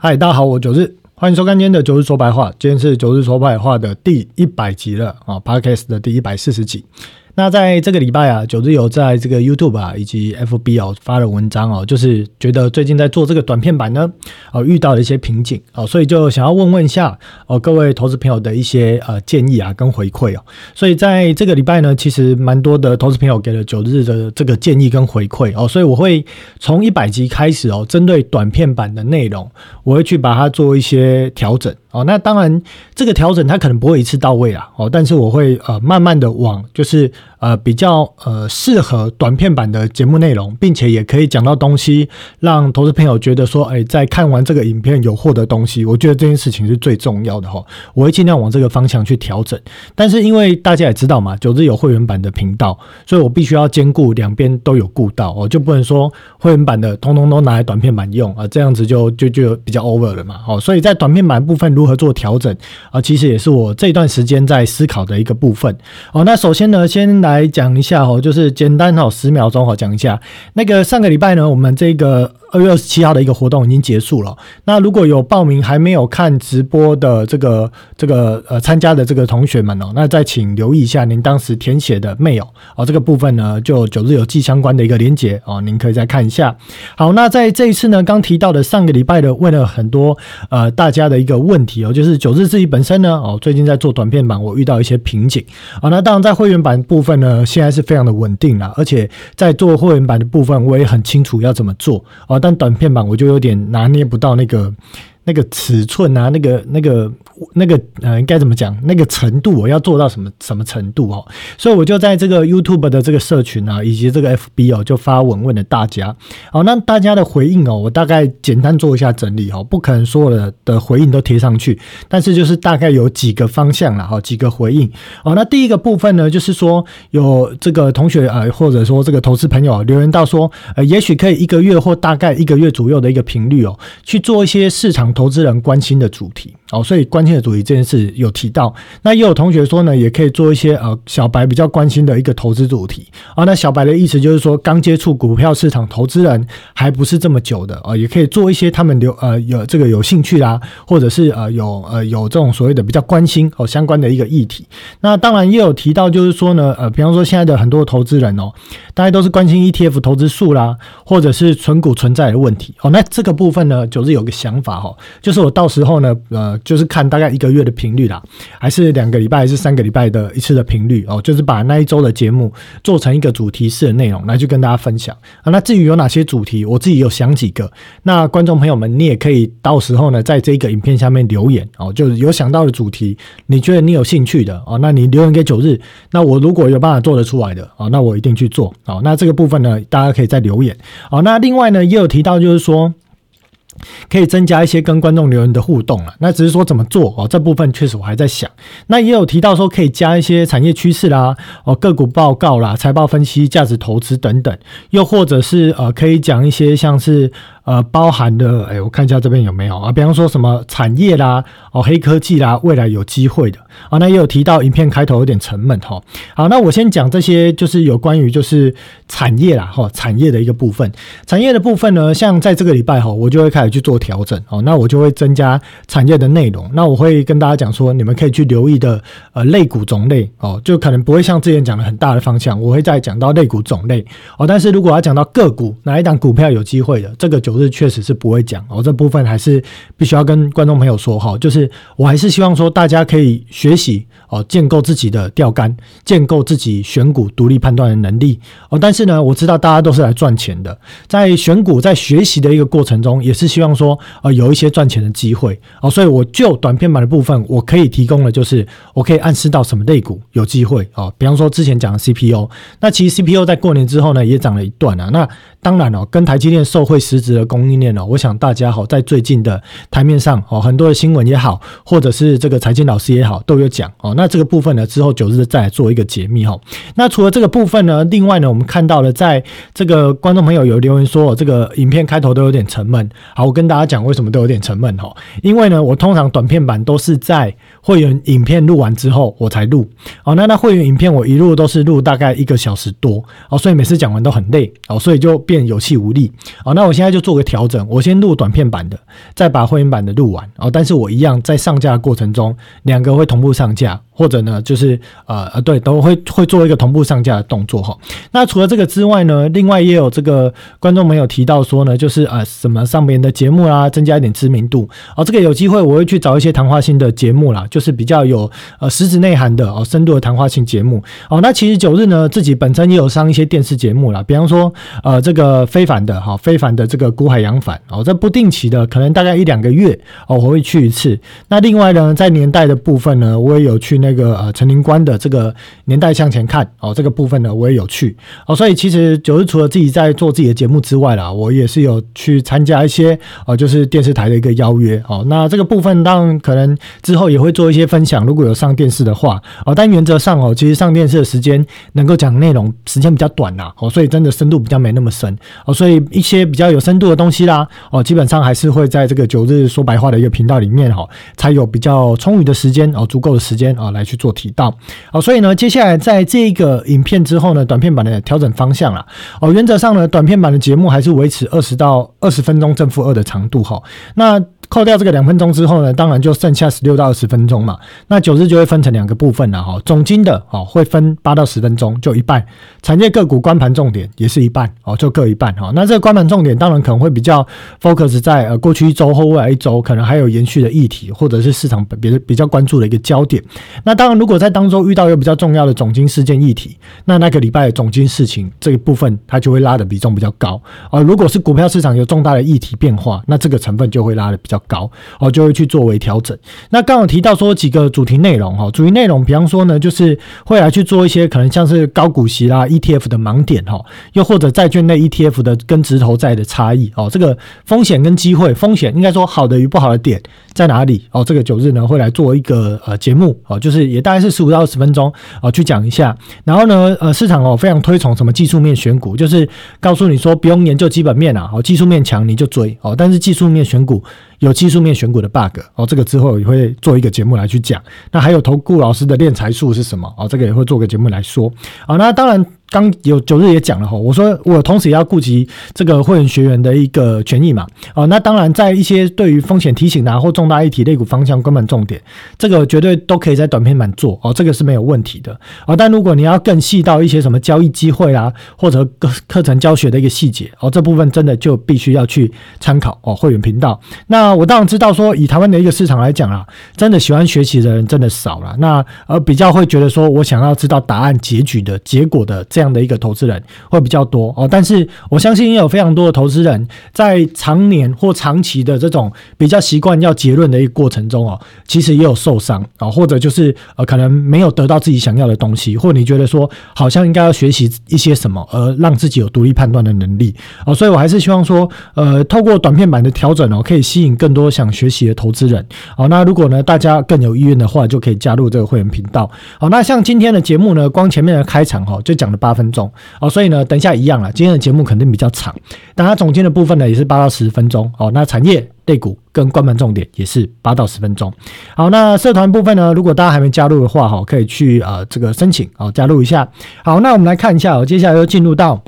嗨，大家好，我九日，欢迎收看今天的九日说白话。今天是九日说白话的第一百集了啊，Podcast 的第一百四十集。那在这个礼拜啊，九日有在这个 YouTube 啊以及 FB 哦发了文章哦，就是觉得最近在做这个短片版呢，哦遇到了一些瓶颈哦，所以就想要问问一下哦各位投资朋友的一些呃建议啊跟回馈哦。所以在这个礼拜呢，其实蛮多的投资朋友给了九日的这个建议跟回馈哦，所以我会从一百集开始哦，针对短片版的内容，我会去把它做一些调整哦。那当然这个调整它可能不会一次到位啊哦，但是我会呃慢慢的往就是呃比较呃适合短片版的节目内容，并且也可以讲到东西，让投资朋友觉得说，哎，在看完这个影片有获得东西，我觉得这件事情是最重要的哈。我会尽量往这个方向去调整，但是因为大家也知道嘛，九日有会员版的频道，所以我必须要兼顾两边都有顾到哦，就不能说会员版的通通都拿来短片版用啊，这样子就就就比较 over 了嘛。哦，所以在短片版部分如何做调整啊，其实也是我这段时间在思考的一个部分哦。那首先呢，先来来讲一下哦，就是简单哦十秒钟哦讲一下那个上个礼拜呢，我们这个。二月二十七号的一个活动已经结束了。那如果有报名还没有看直播的这个这个呃参加的这个同学们哦，那再请留意一下您当时填写的 mail 哦，这个部分呢就九日有记相关的一个连接哦，您可以再看一下。好，那在这一次呢，刚提到的上个礼拜的问了很多呃大家的一个问题哦，就是九日自己本身呢哦，最近在做短片版，我遇到一些瓶颈啊。那当然在会员版部分呢，现在是非常的稳定了，而且在做会员版的部分，我也很清楚要怎么做但短片版我就有点拿捏不到那个那个尺寸啊，那个那个。那个呃，该怎么讲？那个程度我要做到什么什么程度哦？所以我就在这个 YouTube 的这个社群啊，以及这个 FB 哦，就发文问了大家。好，那大家的回应哦，我大概简单做一下整理哦，不可能所有的的回应都贴上去，但是就是大概有几个方向了哈，几个回应哦。那第一个部分呢，就是说有这个同学呃，或者说这个投资朋友留言到说，呃，也许可以一个月或大概一个月左右的一个频率哦，去做一些市场投资人关心的主题。哦，所以关。的主题这件事有提到，那也有同学说呢，也可以做一些呃小白比较关心的一个投资主题啊。那小白的意思就是说，刚接触股票市场投资人还不是这么久的啊，也可以做一些他们留呃有这个有兴趣啦，或者是呃有呃有这种所谓的比较关心哦相关的一个议题。那当然也有提到，就是说呢，呃，比方说现在的很多投资人哦，大家都是关心 ETF 投资数啦，或者是存股存在的问题哦。那这个部分呢，就是有个想法哈，就是我到时候呢，呃，就是看大。概一个月的频率啦，还是两个礼拜，还是三个礼拜的一次的频率哦，就是把那一周的节目做成一个主题式的内容来去跟大家分享啊。那至于有哪些主题，我自己有想几个，那观众朋友们，你也可以到时候呢，在这个影片下面留言哦，就是有想到的主题，你觉得你有兴趣的哦，那你留言给九日，那我如果有办法做得出来的哦，那我一定去做哦。那这个部分呢，大家可以再留言哦。那另外呢，也有提到就是说。可以增加一些跟观众留言的互动了，那只是说怎么做哦，这部分确实我还在想。那也有提到说可以加一些产业趋势啦，哦个股报告啦、财报分析、价值投资等等，又或者是呃可以讲一些像是。呃，包含的，哎，我看一下这边有没有啊？比方说什么产业啦，哦，黑科技啦，未来有机会的啊。那也有提到，影片开头有点沉闷哈。好，那我先讲这些，就是有关于就是产业啦，哈，产业的一个部分。产业的部分呢，像在这个礼拜哈，我就会开始去做调整哦。那我就会增加产业的内容。那我会跟大家讲说，你们可以去留意的呃类股种类哦，就可能不会像之前讲的很大的方向，我会再讲到类股种类哦。但是如果要讲到个股哪一档股票有机会的，这个就是确实是不会讲哦，这部分还是必须要跟观众朋友说哈，就是我还是希望说大家可以学习哦，建构自己的钓竿，建构自己选股独立判断的能力哦。但是呢，我知道大家都是来赚钱的，在选股在学习的一个过程中，也是希望说呃有一些赚钱的机会哦。所以我就短片版的部分，我可以提供的就是我可以暗示到什么类股有机会哦。比方说之前讲的 CPU，那其实 CPU 在过年之后呢也涨了一段啊。那当然哦，跟台积电受惠实质的供应链哦，我想大家好，在最近的台面上哦，很多的新闻也好，或者是这个财经老师也好，都有讲哦。那这个部分呢，之后九日再来做一个解密哈。那除了这个部分呢，另外呢，我们看到了，在这个观众朋友有留言说，这个影片开头都有点沉闷。好，我跟大家讲为什么都有点沉闷哈，因为呢，我通常短片版都是在会员影片录完之后我才录哦。那那会员影片我一录都是录大概一个小时多哦，所以每次讲完都很累哦，所以就变有气无力哦。那我现在就做调整，我先录短片版的，再把会员版的录完哦。但是我一样在上架过程中，两个会同步上架，或者呢，就是呃呃，对，都会会做一个同步上架的动作哈。那除了这个之外呢，另外也有这个观众朋友提到说呢，就是呃什么上边的节目啦，增加一点知名度哦。这个有机会我会去找一些谈话性的节目啦，就是比较有呃实质内涵的哦，深度的谈话性节目哦。那其实九日呢自己本身也有上一些电视节目啦，比方说呃这个非凡的哈，非凡的这个古海洋反哦，这不定期的，可能大概一两个月哦，我会去一次。那另外呢，在年代的部分呢，我也有去那那个呃陈林官的这个年代向前看哦，这个部分呢我也有去哦。所以其实九日除了自己在做自己的节目之外啦，我也是有去参加一些哦，就是电视台的一个邀约哦。那这个部分当然可能之后也会做一些分享，如果有上电视的话哦。但原则上哦，其实上电视的时间能够讲内容时间比较短呐哦，所以真的深度比较没那么深哦。所以一些比较有深度的东西啦哦，基本上还是会在这个九日说白话的一个频道里面哈，才有比较充裕的时间哦，足够的时间啊来来去做提到好。所以呢，接下来在这个影片之后呢，短片版的调整方向了哦，原则上呢，短片版的节目还是维持二十到二十分钟正负二的长度哈。那扣掉这个两分钟之后呢，当然就剩下十六到二十分钟嘛。那九日就会分成两个部分了哈。总金的哦会分八到十分钟，就一半。产业个股关盘重点也是一半哦，就各一半哈。那这个关盘重点当然可能会比较 focus 在呃过去一周或未来一周，可能还有延续的议题，或者是市场别比较关注的一个焦点。那当然，如果在当中遇到一个比较重要的总金事件议题，那那个礼拜的总金事情这一部分它就会拉的比重比较高而。如果是股票市场有重大的议题变化，那这个成分就会拉的比较。高哦，就会去作为调整。那刚好提到说几个主题内容哈，主题内容，比方说呢，就是会来去做一些可能像是高股息啦 ETF 的盲点哈，又或者债券类 ETF 的跟直投债的差异哦，这个风险跟机会，风险应该说好的与不好的点在哪里哦？这个九日呢会来做一个呃节目哦，就是也大概是十五到二十分钟哦，去讲一下。然后呢，呃，市场哦非常推崇什么技术面选股，就是告诉你说不用研究基本面啊，哦，技术面强你就追哦，但是技术面选股。有技术面选股的 bug 哦，这个之后也会做一个节目来去讲。那还有投顾老师的练财术是什么哦？这个也会做个节目来说。啊，那当然。刚有九日也讲了哈，我说我同时也要顾及这个会员学员的一个权益嘛，哦，那当然在一些对于风险提醒啊或重大议题类股方向根本重点，这个绝对都可以在短片版做哦，这个是没有问题的哦。但如果你要更细到一些什么交易机会啦，或者课课程教学的一个细节哦，这部分真的就必须要去参考哦会员频道。那我当然知道说以台湾的一个市场来讲啊，真的喜欢学习的人真的少了，那而比较会觉得说我想要知道答案结局的结果的。这样的一个投资人会比较多哦，但是我相信也有非常多的投资人在常年或长期的这种比较习惯要结论的一个过程中哦，其实也有受伤啊，或者就是呃可能没有得到自己想要的东西，或你觉得说好像应该要学习一些什么，而让自己有独立判断的能力哦，所以我还是希望说，呃，透过短片版的调整哦，可以吸引更多想学习的投资人哦。那如果呢大家更有意愿的话，就可以加入这个会员频道好，那像今天的节目呢，光前面的开场哈就讲了八。八分钟哦，所以呢，等一下一样了。今天的节目肯定比较长，但它总监的部分呢也是八到十分钟哦。那产业类股跟关门重点也是八到十分钟。好，那社团部分呢，如果大家还没加入的话哈，可以去呃这个申请哦加入一下。好，那我们来看一下哦，接下来又进入到。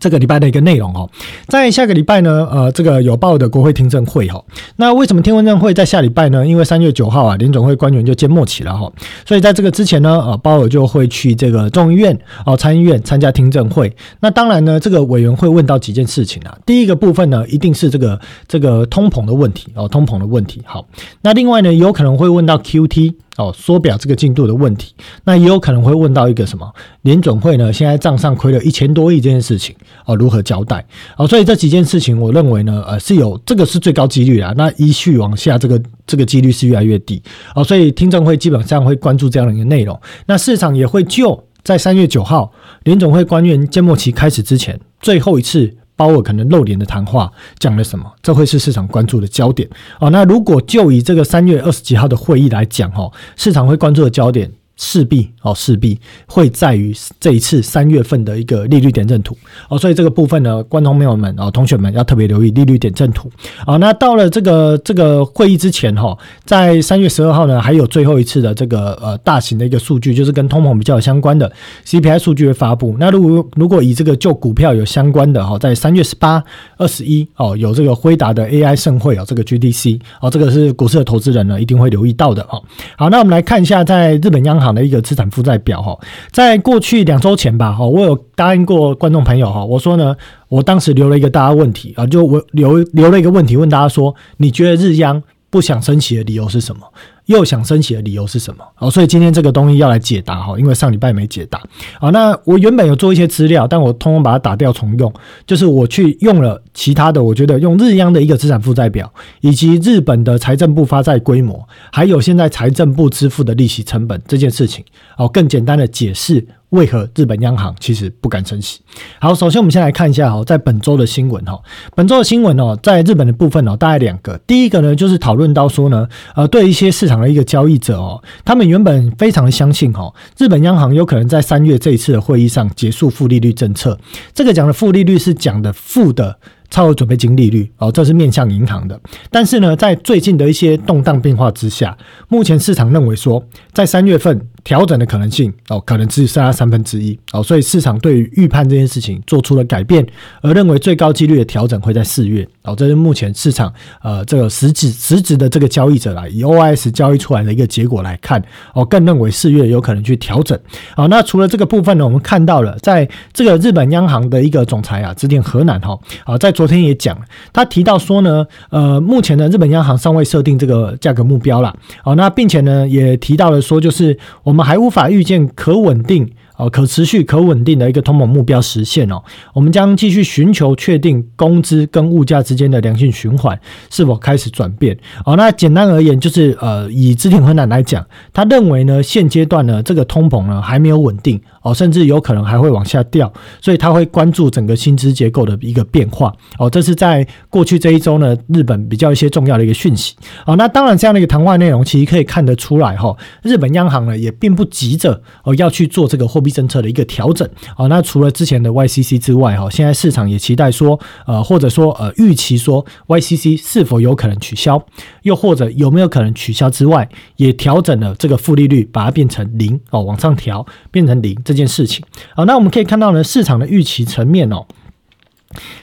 这个礼拜的一个内容哦，在下个礼拜呢，呃，这个有报的国会听证会哈。那为什么听证会在下礼拜呢？因为三月九号啊，联总会官员就缄默起了哈，所以在这个之前呢，呃，鲍尔就会去这个众议院哦，参议院参加听证会。那当然呢，这个委员会问到几件事情啊。第一个部分呢，一定是这个这个通膨的问题哦，通膨的问题。好，那另外呢，有可能会问到 Q T。哦，缩表这个进度的问题，那也有可能会问到一个什么？联准会呢？现在账上亏了一千多亿这件事情，哦，如何交代？哦，所以这几件事情，我认为呢，呃，是有这个是最高几率啊。那依序往下，这个这个几率是越来越低。哦，所以听证会基本上会关注这样的一个内容。那市场也会就在三月九号联总会官员缄默期开始之前，最后一次。鲍尔可能露脸的谈话讲了什么？这会是市场关注的焦点哦。那如果就以这个三月二十几号的会议来讲，哈，市场会关注的焦点势必哦，势必会在于这一次三月份的一个利率点阵图哦，所以这个部分呢，观众朋友们哦，同学们要特别留意利率点阵图哦。那到了这个这个会议之前哈，在三月十二号呢，还有最后一次的这个呃大型的一个数据，就是跟通膨比较相关的 CPI 数据会发布。那如果如果以这个就股票有相关的哈，在三月十八、二十一哦，有这个辉达的 AI 盛会哦，这个 GDC 哦，这个是股市的投资人呢一定会留意到的哦。好，那我们来看一下在日本央行。行的一个资产负债表哈，在过去两周前吧哈，我有答应过观众朋友哈，我说呢，我当时留了一个大家问题啊，就我留留了一个问题问大家说，你觉得日央不想升息的理由是什么？又想升息的理由是什么？哦，所以今天这个东西要来解答哈，因为上礼拜没解答。好，那我原本有做一些资料，但我通通把它打掉重用，就是我去用了其他的，我觉得用日央的一个资产负债表，以及日本的财政部发债规模，还有现在财政部支付的利息成本这件事情，哦，更简单的解释。为何日本央行其实不敢升息？好，首先我们先来看一下哦，在本周的新闻哈，本周的新闻哦，在日本的部分哦，大概两个。第一个呢，就是讨论到说呢，呃，对一些市场的一个交易者哦，他们原本非常的相信哈，日本央行有可能在三月这一次的会议上结束负利率政策。这个讲的负利率是讲的负的。超额准备金利率哦，这是面向银行的。但是呢，在最近的一些动荡变化之下，目前市场认为说，在三月份调整的可能性哦，可能只剩下三分之一哦。所以市场对于预判这件事情做出了改变，而认为最高几率的调整会在四月哦。这是目前市场呃这个实质实质的这个交易者来以 OIS 交易出来的一个结果来看哦，更认为四月有可能去调整。好，那除了这个部分呢，我们看到了在这个日本央行的一个总裁啊，织田河南哈啊，在昨天也讲，他提到说呢，呃，目前呢，日本央行尚未设定这个价格目标啦。哦，那并且呢，也提到了说，就是我们还无法预见可稳定。哦，可持续、可稳定的一个通膨目标实现哦，我们将继续寻求确定工资跟物价之间的良性循环是否开始转变。哦，那简单而言就是呃，以织田河南来讲，他认为呢，现阶段呢，这个通膨呢还没有稳定哦，甚至有可能还会往下掉，所以他会关注整个薪资结构的一个变化。哦，这是在过去这一周呢，日本比较一些重要的一个讯息。哦，那当然这样的一个谈话内容，其实可以看得出来哈，日本央行呢也并不急着哦要去做这个货。币政策的一个调整啊，那除了之前的 YCC 之外哈，现在市场也期待说，呃，或者说呃，预期说 YCC 是否有可能取消，又或者有没有可能取消之外，也调整了这个负利率，把它变成零哦，往上调变成零这件事情好，那我们可以看到呢，市场的预期层面哦。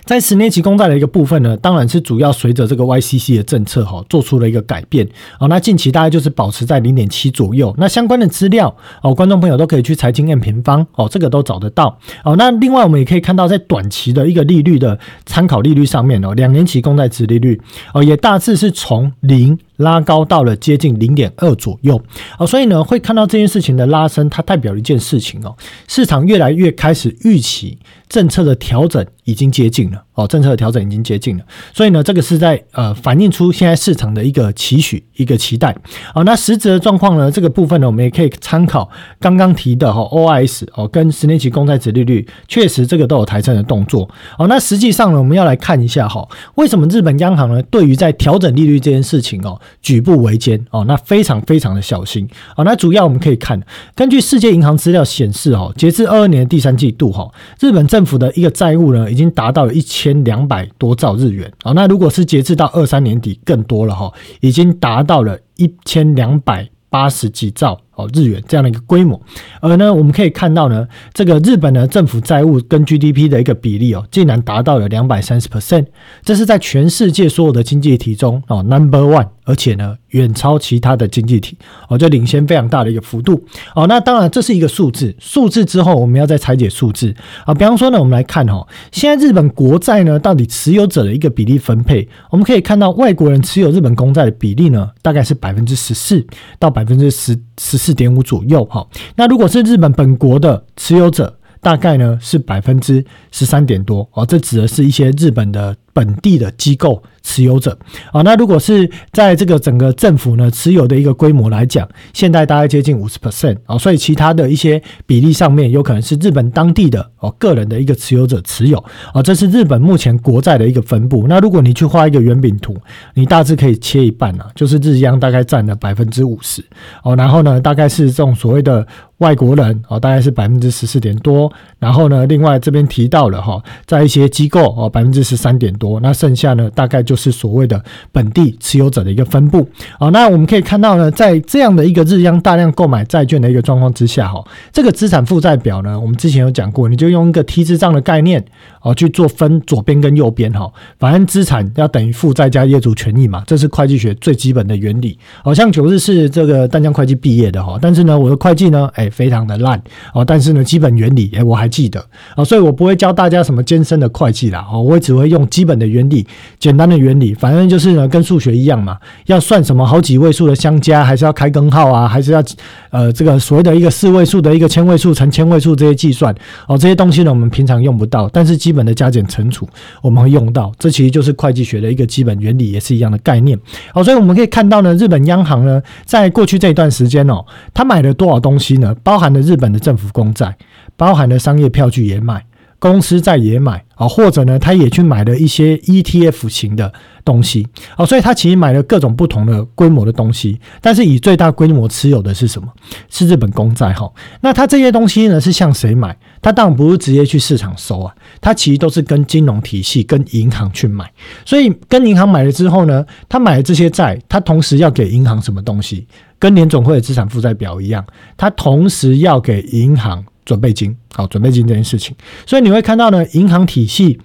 在十年期公债的一个部分呢，当然是主要随着这个 YCC 的政策哈，做出了一个改变哦。那近期大概就是保持在零点七左右。那相关的资料哦，观众朋友都可以去财经 M 平方哦，这个都找得到哦。那另外我们也可以看到，在短期的一个利率的参考利率上面哦，两年期公债值利率哦，也大致是从零。拉高到了接近零点二左右哦，所以呢，会看到这件事情的拉升，它代表一件事情哦，市场越来越开始预期政策的调整已经接近了哦，政策的调整已经接近了，所以呢，这个是在呃反映出现在市场的一个期许、一个期待哦。那实质的状况呢，这个部分呢，我们也可以参考刚刚提的哈，OIS 哦，跟十年期公债殖利率，确实这个都有抬升的动作哦。那实际上呢，我们要来看一下哈，为什么日本央行呢，对于在调整利率这件事情哦。举步维艰哦，那非常非常的小心哦。那主要我们可以看，根据世界银行资料显示哦，截至二二年的第三季度哈，日本政府的一个债务呢，已经达到了一千两百多兆日元哦。那如果是截至到二三年底，更多了哈，已经达到了一千两百八十几兆哦。日元这样的一个规模，而呢，我们可以看到呢，这个日本的政府债务跟 GDP 的一个比例哦，竟然达到了两百三十 percent，这是在全世界所有的经济体中哦 number one，而且呢，远超其他的经济体哦，就领先非常大的一个幅度哦。那当然这是一个数字，数字之后我们要再拆解数字啊。比方说呢，我们来看哈，现在日本国债呢，到底持有者的一个比例分配，我们可以看到外国人持有日本公债的比例呢，大概是百分之十四到百分之十十四。点五左右，哈。那如果是日本本国的持有者，大概呢是百分之十三点多哦。这指的是一些日本的本地的机构持有者啊，那如果是在这个整个政府呢持有的一个规模来讲，现在大概接近五十 percent 啊，所以其他的一些比例上面有可能是日本当地的哦个人的一个持有者持有啊，这是日本目前国债的一个分布。那如果你去画一个圆饼图，你大致可以切一半啊，就是日央大概占了百分之五十哦，然后呢大概是这种所谓的。外国人哦，大概是百分之十四点多，然后呢，另外这边提到了哈，在一些机构哦，百分之十三点多，那剩下呢，大概就是所谓的本地持有者的一个分布哦。那我们可以看到呢，在这样的一个日央大量购买债券的一个状况之下哈，这个资产负债表呢，我们之前有讲过，你就用一个 T 字账的概念哦去做分左边跟右边哈，反正资产要等于负债加业主权益嘛，这是会计学最基本的原理。好像九日是这个淡江会计毕业的哈，但是呢，我的会计呢，哎。非常的烂哦，但是呢，基本原理哎，我还记得啊，所以我不会教大家什么艰深的会计啦，哦，我只会用基本本的原理、简单的原理，反正就是呢，跟数学一样嘛，要算什么好几位数的相加，还是要开根号啊，还是要呃这个所谓的一个四位数的一个千位数乘千位数这些计算哦，这些东西呢，我们平常用不到，但是基本的加减乘除我们会用到，这其实就是会计学的一个基本原理，也是一样的概念哦，所以我们可以看到呢，日本央行呢，在过去这一段时间哦，他买了多少东西呢？包含了日本的政府公债，包含了商业票据也买，公司债也买啊，或者呢，他也去买了一些 ETF 型的东西啊，所以他其实买了各种不同的规模的东西，但是以最大规模持有的是什么？是日本公债哈。那他这些东西呢，是向谁买？他当然不是直接去市场收啊，他其实都是跟金融体系、跟银行去买。所以跟银行买了之后呢，他买了这些债，他同时要给银行什么东西？跟联总会的资产负债表一样，他同时要给银行准备金，好，准备金这件事情，所以你会看到呢，银行体系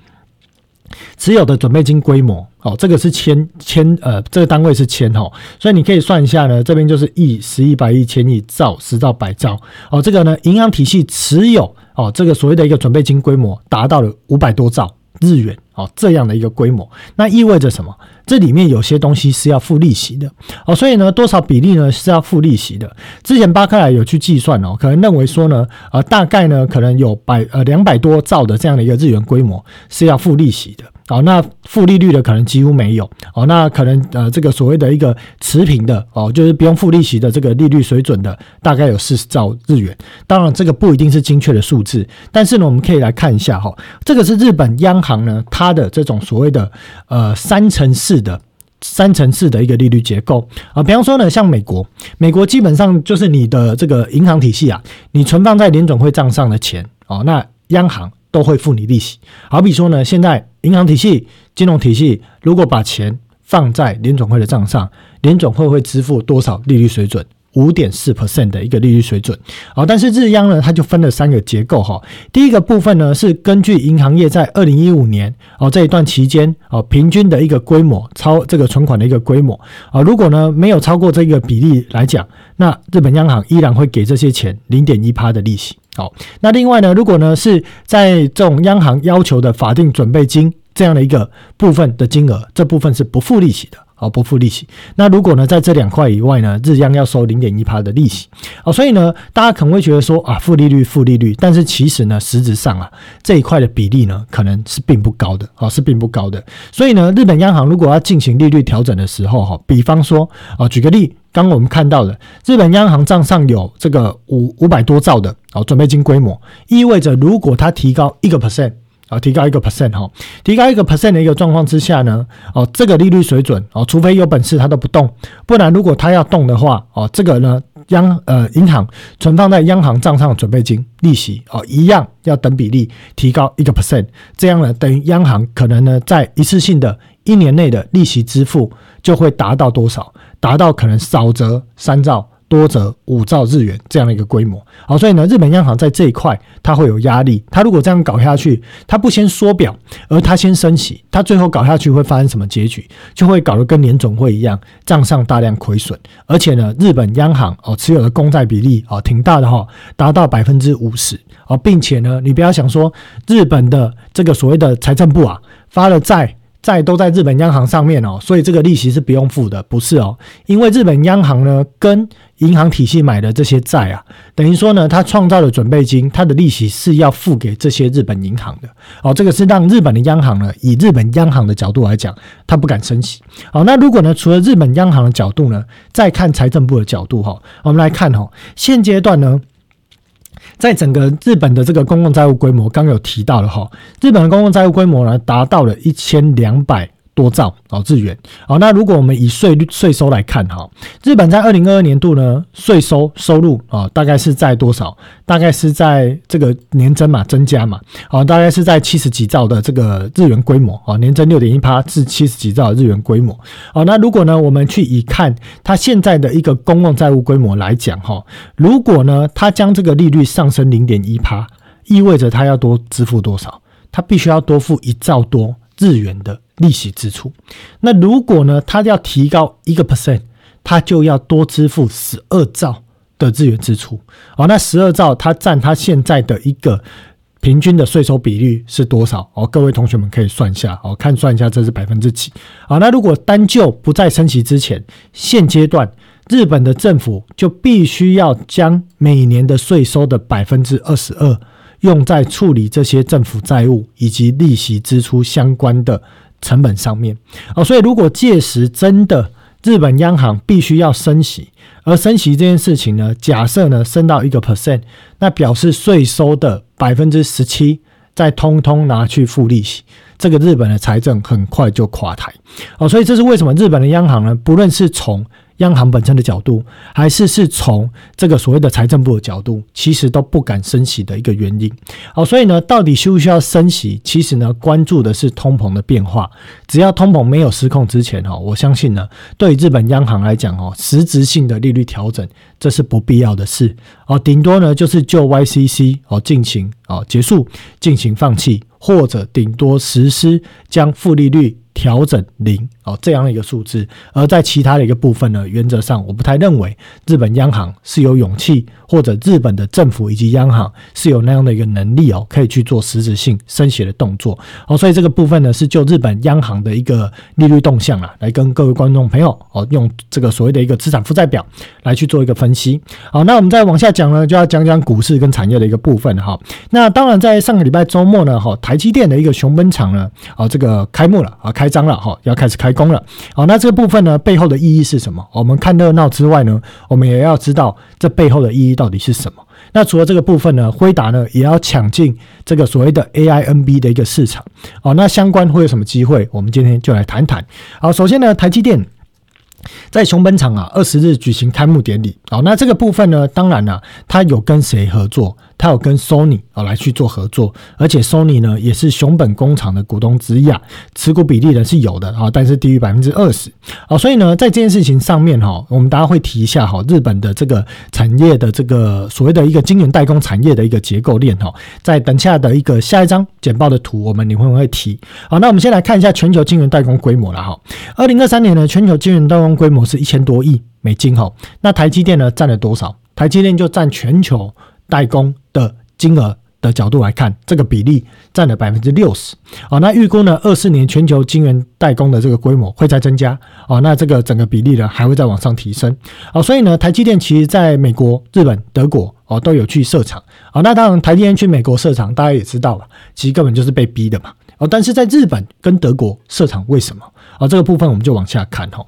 持有的准备金规模，哦，这个是千千呃，这个单位是千哈，所以你可以算一下呢，这边就是亿、十亿、百亿、千亿、兆、十兆、百兆，哦，这个呢，银行体系持有哦，这个所谓的一个准备金规模达到了五百多兆日元。哦，这样的一个规模，那意味着什么？这里面有些东西是要付利息的哦，所以呢，多少比例呢是要付利息的？之前巴克莱有去计算哦，可能认为说呢，呃，大概呢可能有百呃两百多兆的这样的一个日元规模是要付利息的。哦，那负利率的可能几乎没有哦，那可能呃这个所谓的一个持平的哦，就是不用付利息的这个利率水准的，大概有四十兆日元。当然，这个不一定是精确的数字，但是呢，我们可以来看一下哈，这个是日本央行呢它。的这种所谓的呃三乘四是的三层次的一个利率结构啊，比方说呢，像美国，美国基本上就是你的这个银行体系啊，你存放在联总会账上的钱哦，那央行都会付你利息。好比说呢，现在银行体系、金融体系如果把钱放在联总会的账上，联总会会支付多少利率水准？五点四 percent 的一个利率水准，好，但是日央呢，它就分了三个结构哈。第一个部分呢，是根据银行业在二零一五年哦这一段期间哦平均的一个规模超这个存款的一个规模啊，如果呢没有超过这个比例来讲，那日本央行依然会给这些钱零点一趴的利息。好，那另外呢，如果呢是在这种央行要求的法定准备金这样的一个部分的金额，这部分是不付利息的。好，不付利息。那如果呢，在这两块以外呢，日央要收零点一趴的利息。哦，所以呢，大家可能会觉得说啊，负利率，负利率。但是其实呢，实质上啊，这一块的比例呢，可能是并不高的。哦，是并不高的。所以呢，日本央行如果要进行利率调整的时候，哈，比方说啊，举个例，刚我们看到的，日本央行账上有这个五五百多兆的哦准备金规模，意味着如果它提高一个 percent。啊，提高一个 percent 哈，提高一个 percent 的一个状况之下呢，哦，这个利率水准哦，除非有本事它都不动，不然如果它要动的话，哦，这个呢，央呃银行存放在央行账上的准备金利息哦，一样要等比例提高一个 percent，这样呢，等于央行可能呢在一次性的一年内的利息支付就会达到多少？达到可能少则三兆。多则五兆日元这样的一个规模，好，所以呢，日本央行在这一块它会有压力。它如果这样搞下去，它不先缩表，而它先升息，它最后搞下去会发生什么结局？就会搞得跟联总会一样，账上大量亏损。而且呢，日本央行哦持有的公债比例哦挺大的哈，达到百分之五十哦，并且呢，你不要想说日本的这个所谓的财政部啊发了债。在都在日本央行上面哦，所以这个利息是不用付的，不是哦，因为日本央行呢跟银行体系买的这些债啊，等于说呢，它创造的准备金，它的利息是要付给这些日本银行的哦，这个是让日本的央行呢，以日本央行的角度来讲，它不敢升息。好，那如果呢，除了日本央行的角度呢，再看财政部的角度哈，我们来看哈，现阶段呢。在整个日本的这个公共债务规模，刚有提到了哈，日本的公共债务规模呢，达到了一千两百。多兆哦日元哦，那如果我们以税率税收来看哈，日本在二零二二年度呢税收收入啊大概是在多少？大概是在这个年增嘛增加嘛，哦大概是在七十几兆的这个日元规模哦，年增六点一趴至七十几兆日元规模哦，那如果呢我们去以看它现在的一个公共债务规模来讲哈，如果呢它将这个利率上升零点一趴，意味着它要多支付多少？它必须要多付一兆多日元的。利息支出，那如果呢，他要提高一个 percent，他就要多支付十二兆的日元支出。哦，那十二兆它占它现在的一个平均的税收比率是多少？哦，各位同学们可以算一下，哦，看算一下这是百分之几？啊，那如果单就不再升息之前，现阶段日本的政府就必须要将每年的税收的百分之二十二用在处理这些政府债务以及利息支出相关的。成本上面哦，所以如果届时真的日本央行必须要升息，而升息这件事情呢，假设呢升到一个 percent，那表示税收的百分之十七再通通拿去付利息，这个日本的财政很快就垮台哦，所以这是为什么日本的央行呢，不论是从央行本身的角度，还是是从这个所谓的财政部的角度，其实都不敢升息的一个原因。哦，所以呢，到底需不需要升息？其实呢，关注的是通膨的变化。只要通膨没有失控之前，哈，我相信呢，对日本央行来讲，哦，实质性的利率调整，这是不必要的事。哦，顶多呢，就是就 YCC 哦进行哦结束，进行放弃，或者顶多实施将负利率。调整零哦，这样的一个数字，而在其他的一个部分呢，原则上我不太认为日本央行是有勇气，或者日本的政府以及央行是有那样的一个能力哦，可以去做实质性升息的动作哦。所以这个部分呢，是就日本央行的一个利率动向啊，来跟各位观众朋友哦，用这个所谓的一个资产负债表来去做一个分析。好，那我们再往下讲呢，就要讲讲股市跟产业的一个部分哈。那当然，在上个礼拜周末呢，哈，台积电的一个熊本厂呢，啊，这个开幕了啊，开。张了哈，要开始开工了。好，那这个部分呢，背后的意义是什么？我们看热闹之外呢，我们也要知道这背后的意义到底是什么。那除了这个部分呢，辉达呢也要抢进这个所谓的 AINB 的一个市场。哦，那相关会有什么机会？我们今天就来谈谈。好，首先呢，台积电。在熊本厂啊，二十日举行开幕典礼。好，那这个部分呢，当然了，他有跟谁合作？他有跟 Sony 啊来去做合作，而且 Sony 呢也是熊本工厂的股东之一啊，持股比例呢是有的啊，但是低于百分之二十。好，所以呢，在这件事情上面哈，我们大家会提一下哈，日本的这个产业的这个所谓的一个晶圆代工产业的一个结构链哈，在等下的一个下一张简报的图，我们你会不会提？好，那我们先来看一下全球晶圆代工规模了哈。二零二三年呢，全球晶圆代工规模是一千多亿美金哈，那台积电呢占了多少？台积电就占全球代工的金额的角度来看，这个比例占了百分之六十。哦，那预估呢，二四年全球晶圆代工的这个规模会再增加。哦，那这个整个比例呢还会再往上提升。哦，所以呢，台积电其实在美国、日本、德国哦都有去设厂。哦，那当然台积电去美国设厂，大家也知道了，其实根本就是被逼的嘛。哦，但是在日本跟德国设厂为什么？啊，这个部分我们就往下看哈。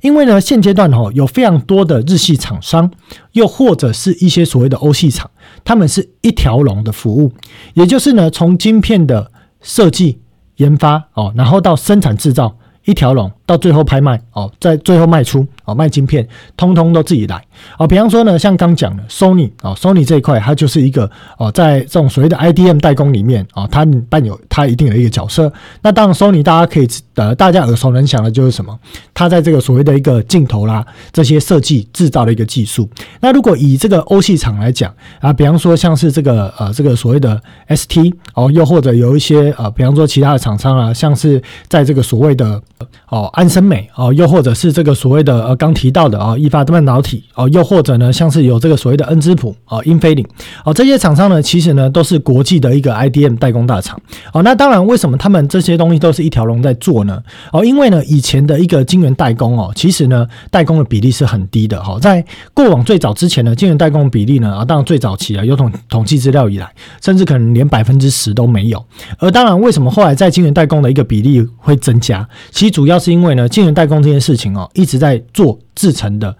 因为呢，现阶段哈有非常多的日系厂商，又或者是一些所谓的欧系厂，他们是一条龙的服务，也就是呢，从晶片的设计、研发哦，然后到生产制造。一条龙到最后拍卖哦，在最后卖出哦，卖晶片，通通都自己来哦。比方说呢，像刚讲的 Sony 哦，Sony 这一块它就是一个哦，在这种所谓的 IDM 代工里面哦，它伴有它一定的一个角色。那当然，Sony 大家可以呃，大家耳熟能详的就是什么？它在这个所谓的一个镜头啦，这些设计制造的一个技术。那如果以这个欧系厂来讲啊，比方说像是这个呃，这个所谓的 ST 哦，又或者有一些呃，比方说其他的厂商啊，像是在这个所谓的哦安森美哦，又或者是这个所谓的呃刚提到的啊，易发半导体哦，又或者呢，像是有这个所谓的恩芝普哦，英飞凌哦，这些厂商呢，其实呢都是国际的一个 IDM 代工大厂哦。那当然，为什么他们这些东西都是一条龙在做呢？哦，因为呢，以前的一个晶圆代工哦，其实呢，代工的比例是很低的哈。在过往最早之前呢，晶圆代工比例呢，啊，当然最早期啊，有统统计资料以来，甚至可能连百分之十都没有。而当然，为什么后来在晶圆代工的一个比例会增加？其实主要是因为为呢，晶圆代工这件事情哦，一直在做制成的。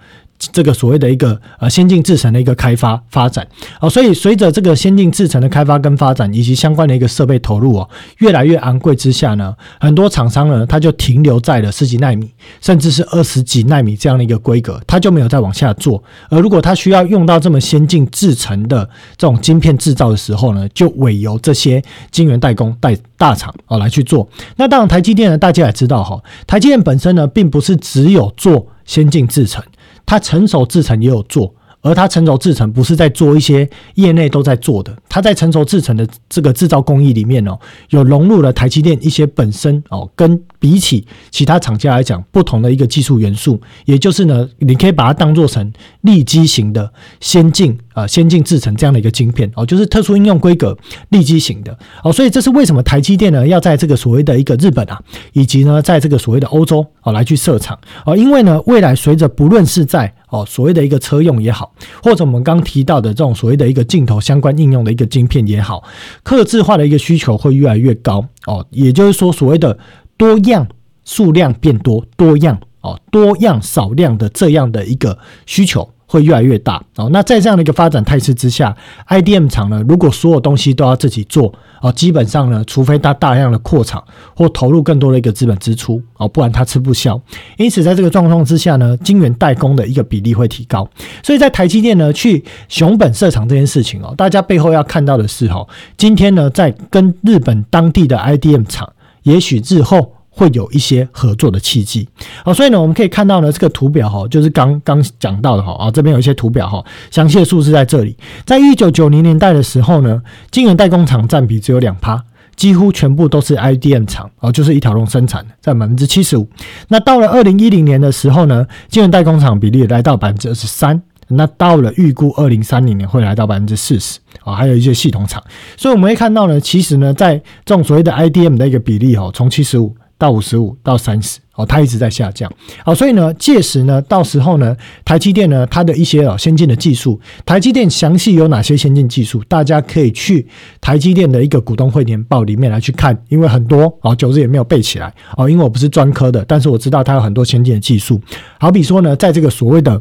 这个所谓的一个呃先进制程的一个开发发展哦，所以随着这个先进制程的开发跟发展，以及相关的一个设备投入哦，越来越昂贵之下呢，很多厂商呢，它就停留在了十几纳米，甚至是二十几纳米这样的一个规格，它就没有再往下做。而如果它需要用到这么先进制程的这种晶片制造的时候呢，就委由这些晶圆代工代大厂哦来去做。那当然，台积电呢，大家也知道哈，台积电本身呢，并不是只有做先进制程。它成熟制程也有做，而它成熟制程不是在做一些业内都在做的，它在成熟制程的这个制造工艺里面哦，有融入了台积电一些本身哦，跟比起其他厂家来讲不同的一个技术元素，也就是呢，你可以把它当做成立基型的先进。呃，先进制成这样的一个晶片哦，就是特殊应用规格立基型的哦，所以这是为什么台积电呢要在这个所谓的一个日本啊，以及呢在这个所谓的欧洲哦来去设厂哦，因为呢未来随着不论是在哦所谓的一个车用也好，或者我们刚提到的这种所谓的一个镜头相关应用的一个晶片也好，刻字化的一个需求会越来越高哦，也就是说所谓的多样数量变多，多样哦多样少量的这样的一个需求。会越来越大哦。那在这样的一个发展态势之下，IDM 厂呢，如果所有东西都要自己做哦，基本上呢，除非它大量的扩厂或投入更多的一个资本支出哦，不然它吃不消。因此，在这个状况之下呢，晶圆代工的一个比例会提高。所以在台积电呢去熊本设厂这件事情哦，大家背后要看到的是哦，今天呢在跟日本当地的 IDM 厂，也许日后。会有一些合作的契机，好，所以呢，我们可以看到呢，这个图表哈，就是刚刚讲到的哈，啊，这边有一些图表哈，详细的数字在这里。在一九九零年代的时候呢，晶圆代工厂占比只有两趴，几乎全部都是 IDM 厂，哦，就是一条龙生产，占百分之七十五。那到了二零一零年的时候呢，晶圆代工厂比例来到百分之二十三，那到了预估二零三零年会来到百分之四十，啊，还有一些系统厂。所以我们会看到呢，其实呢，在这种所谓的 IDM 的一个比例哦，从七十五。到五十五到三十哦，它一直在下降。好，所以呢，届时呢，到时候呢，台积电呢，它的一些哦先进的技术，台积电详细有哪些先进技术，大家可以去台积电的一个股东会年报里面来去看，因为很多哦，九日也没有背起来哦，因为我不是专科的，但是我知道它有很多先进的技术。好比说呢，在这个所谓的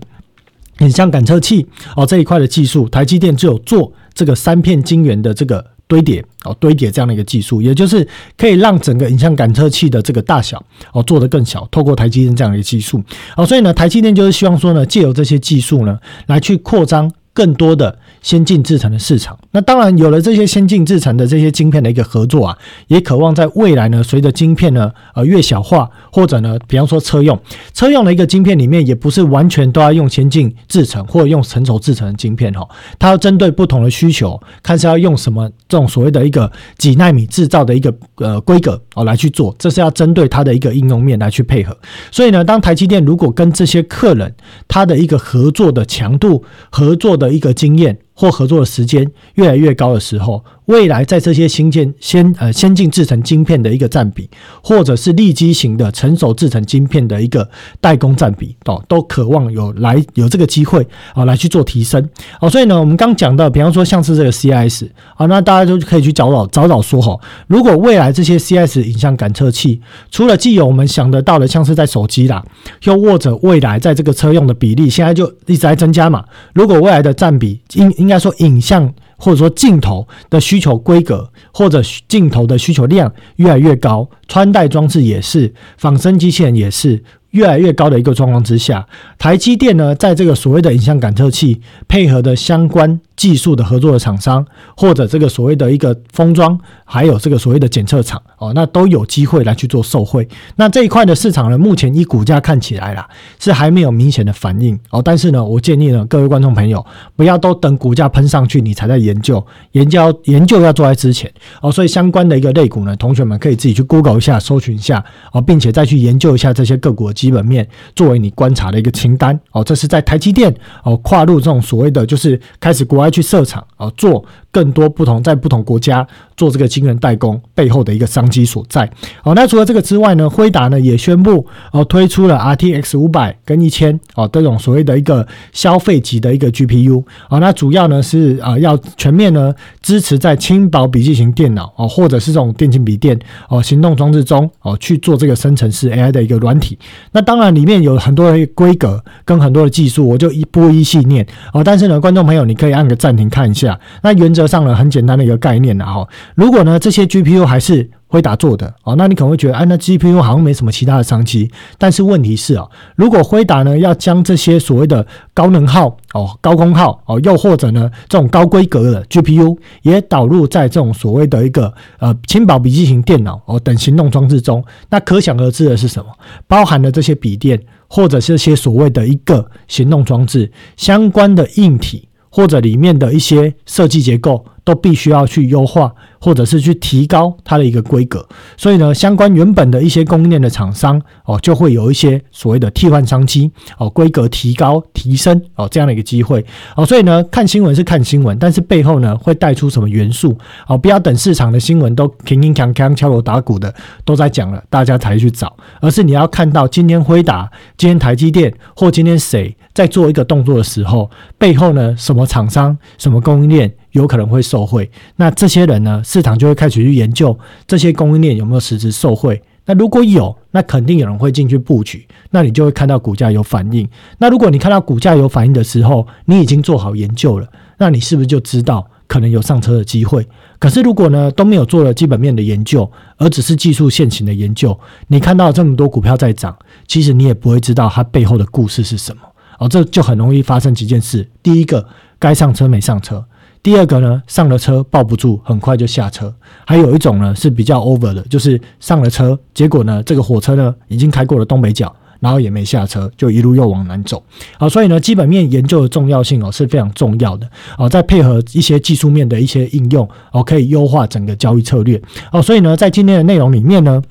影像感测器哦这一块的技术，台积电只有做这个三片晶圆的这个。堆叠哦，堆叠这样的一个技术，也就是可以让整个影像感测器的这个大小哦做得更小。透过台积电这样的一个技术，哦，所以呢，台积电就是希望说呢，借由这些技术呢，来去扩张更多的。先进制程的市场，那当然有了这些先进制程的这些晶片的一个合作啊，也渴望在未来呢，随着晶片呢呃越小化，或者呢，比方说车用车用的一个晶片里面，也不是完全都要用先进制程或者用成熟制程的晶片哈，它要针对不同的需求，看是要用什么这种所谓的一个几纳米制造的一个呃规格哦来去做，这是要针对它的一个应用面来去配合。所以呢，当台积电如果跟这些客人它的一个合作的强度、合作的一个经验。或合作的时间越来越高的时候。未来在这些新建先呃先进制成晶片的一个占比，或者是立基型的成熟制成晶片的一个代工占比，哦，都渴望有来有这个机会啊来去做提升哦。所以呢，我们刚讲到，比方说像是这个 CIS 啊，那大家都可以去找找找找说哈，如果未来这些 CIS 影像感测器，除了既有我们想得到的，像是在手机啦，又或者未来在这个车用的比例，现在就一直在增加嘛。如果未来的占比应应该说影像。或者说镜头的需求规格，或者镜头的需求量越来越高，穿戴装置也是，仿生机器人也是。越来越高的一个状况之下，台积电呢，在这个所谓的影像感测器配合的相关技术的合作的厂商，或者这个所谓的一个封装，还有这个所谓的检测厂哦，那都有机会来去做受惠。那这一块的市场呢，目前以股价看起来啦，是还没有明显的反应哦。但是呢，我建议呢，各位观众朋友不要都等股价喷上去你才在研究，研究研究要做在之前哦。所以相关的一个类股呢，同学们可以自己去 Google 一下，搜寻一下哦，并且再去研究一下这些个股的基本面，作为你观察的一个清单哦。这是在台积电哦跨入这种所谓的就是开始国外去设厂啊，做更多不同在不同国家做这个晶圆代工背后的一个商机所在。哦，那除了这个之外呢，辉达呢也宣布哦推出了 RTX 五百跟一千哦这种所谓的一个消费级的一个 GPU 哦，那主要呢是啊要全面呢支持在轻薄笔记型电脑哦或者是这种电竞笔电哦行动装置中哦去做这个生成式 AI 的一个软体。那当然里面有很多的规格跟很多的技术，我就一波一细念哦。但是呢，观众朋友你可以按个暂停看一下。那原则上呢，很简单的一个概念了哈。如果呢这些 GPU 还是辉达做的哦，那你可能会觉得，哎，那 GPU 好像没什么其他的商机。但是问题是啊，如果辉达呢要将这些所谓的高能耗哦、高功耗哦，又或者呢这种高规格的 GPU 也导入在这种所谓的一个呃轻薄笔记型电脑哦等行动装置中，那可想而知的是什么？包含了这些笔电或者这些所谓的一个行动装置相关的硬体或者里面的一些设计结构。都必须要去优化，或者是去提高它的一个规格。所以呢，相关原本的一些供应链的厂商哦，就会有一些所谓的替换商机哦，规格提高、提升哦这样的一个机会哦。所以呢，看新闻是看新闻，但是背后呢会带出什么元素哦？不要等市场的新闻都铿铿锵锵、敲锣打鼓的都在讲了，大家才去找，而是你要看到今天辉达、今天台积电或今天谁在做一个动作的时候，背后呢什么厂商、什么供应链。有可能会受贿，那这些人呢？市场就会开始去研究这些供应链有没有实质受贿。那如果有，那肯定有人会进去布局，那你就会看到股价有反应。那如果你看到股价有反应的时候，你已经做好研究了，那你是不是就知道可能有上车的机会？可是如果呢都没有做了基本面的研究，而只是技术现行的研究，你看到这么多股票在涨，其实你也不会知道它背后的故事是什么。哦，这就很容易发生几件事。第一个，该上车没上车。第二个呢，上了车抱不住，很快就下车。还有一种呢是比较 over 的，就是上了车，结果呢这个火车呢已经开过了东北角，然后也没下车，就一路又往南走。好，所以呢基本面研究的重要性哦是非常重要的哦，再配合一些技术面的一些应用哦，可以优化整个交易策略哦。所以呢在今天的内容里面呢。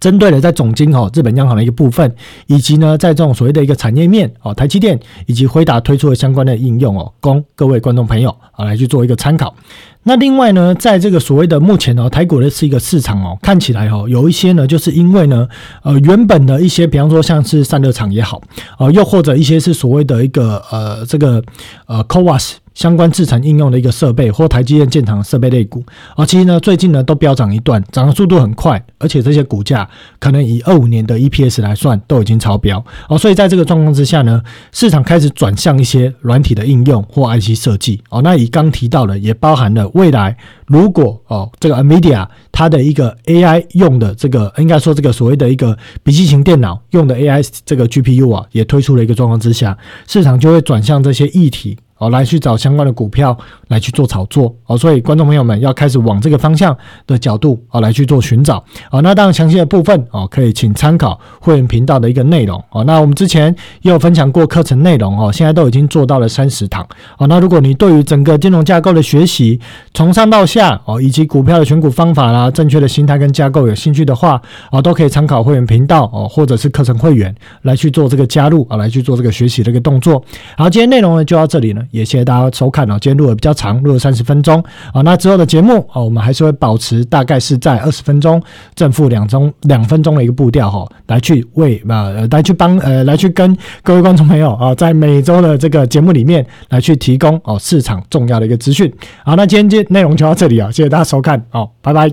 针对了在总经哈日本央行的一个部分，以及呢在这种所谓的一个产业面哦，台积电以及辉达推出的相关的应用哦，供各位观众朋友啊来去做一个参考。那另外呢，在这个所谓的目前哦，台股的是一个市场哦，看起来哦，有一些呢，就是因为呢，呃，原本的一些，比方说像是散热厂也好，呃，又或者一些是所谓的一个呃这个呃 CoWAS。相关制成应用的一个设备或台积电建厂设备类股，啊，其实呢最近呢都飙涨一段，涨的速度很快，而且这些股价可能以二五年的 EPS 来算都已经超标，哦，所以在这个状况之下呢，市场开始转向一些软体的应用或 IC 设计，哦，那以刚提到的也包含了未来如果哦这个 NVIDIA 它的一个 AI 用的这个应该说这个所谓的一个笔记型电脑用的 AI 这个 GPU 啊也推出了一个状况之下，市场就会转向这些议题。哦，来去找相关的股票来去做炒作哦，所以观众朋友们要开始往这个方向的角度哦来去做寻找哦。那当然详细的部分哦，可以请参考会员频道的一个内容哦。那我们之前也有分享过课程内容哦，现在都已经做到了三十堂哦。那如果你对于整个金融架构的学习从上到下哦，以及股票的选股方法啦、正确的心态跟架构有兴趣的话哦，都可以参考会员频道哦，或者是课程会员来去做这个加入啊，来去做这个学习的一个动作。好，今天内容呢就到这里呢。也谢谢大家收看哦，今天录的比较长，录了三十分钟啊。那之后的节目哦，我们还是会保持大概是在二十分钟正负两钟两分钟的一个步调哈，来去为呃来去帮呃来去跟各位观众朋友啊，在每周的这个节目里面来去提供哦市场重要的一个资讯。好，那今天这内容就到这里啊，谢谢大家收看哦，拜拜。